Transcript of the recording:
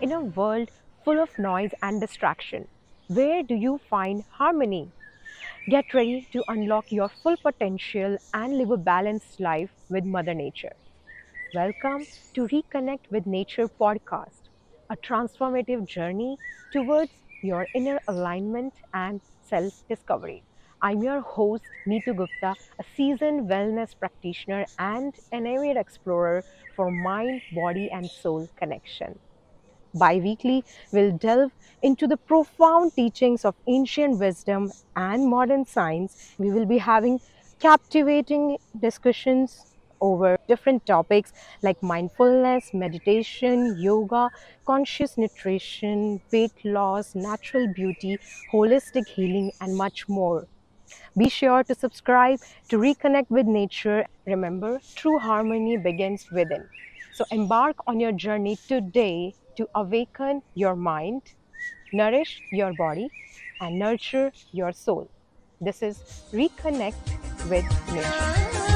In a world full of noise and distraction, where do you find harmony? Get ready to unlock your full potential and live a balanced life with Mother Nature. Welcome to Reconnect with Nature podcast, a transformative journey towards your inner alignment and self discovery. I'm your host, Neetu Gupta, a seasoned wellness practitioner and an avid explorer for mind, body, and soul connection. Bi weekly, we'll delve into the profound teachings of ancient wisdom and modern science. We will be having captivating discussions over different topics like mindfulness, meditation, yoga, conscious nutrition, weight loss, natural beauty, holistic healing, and much more. Be sure to subscribe to reconnect with nature. Remember, true harmony begins within. So embark on your journey today to awaken your mind, nourish your body, and nurture your soul. This is Reconnect with Nature.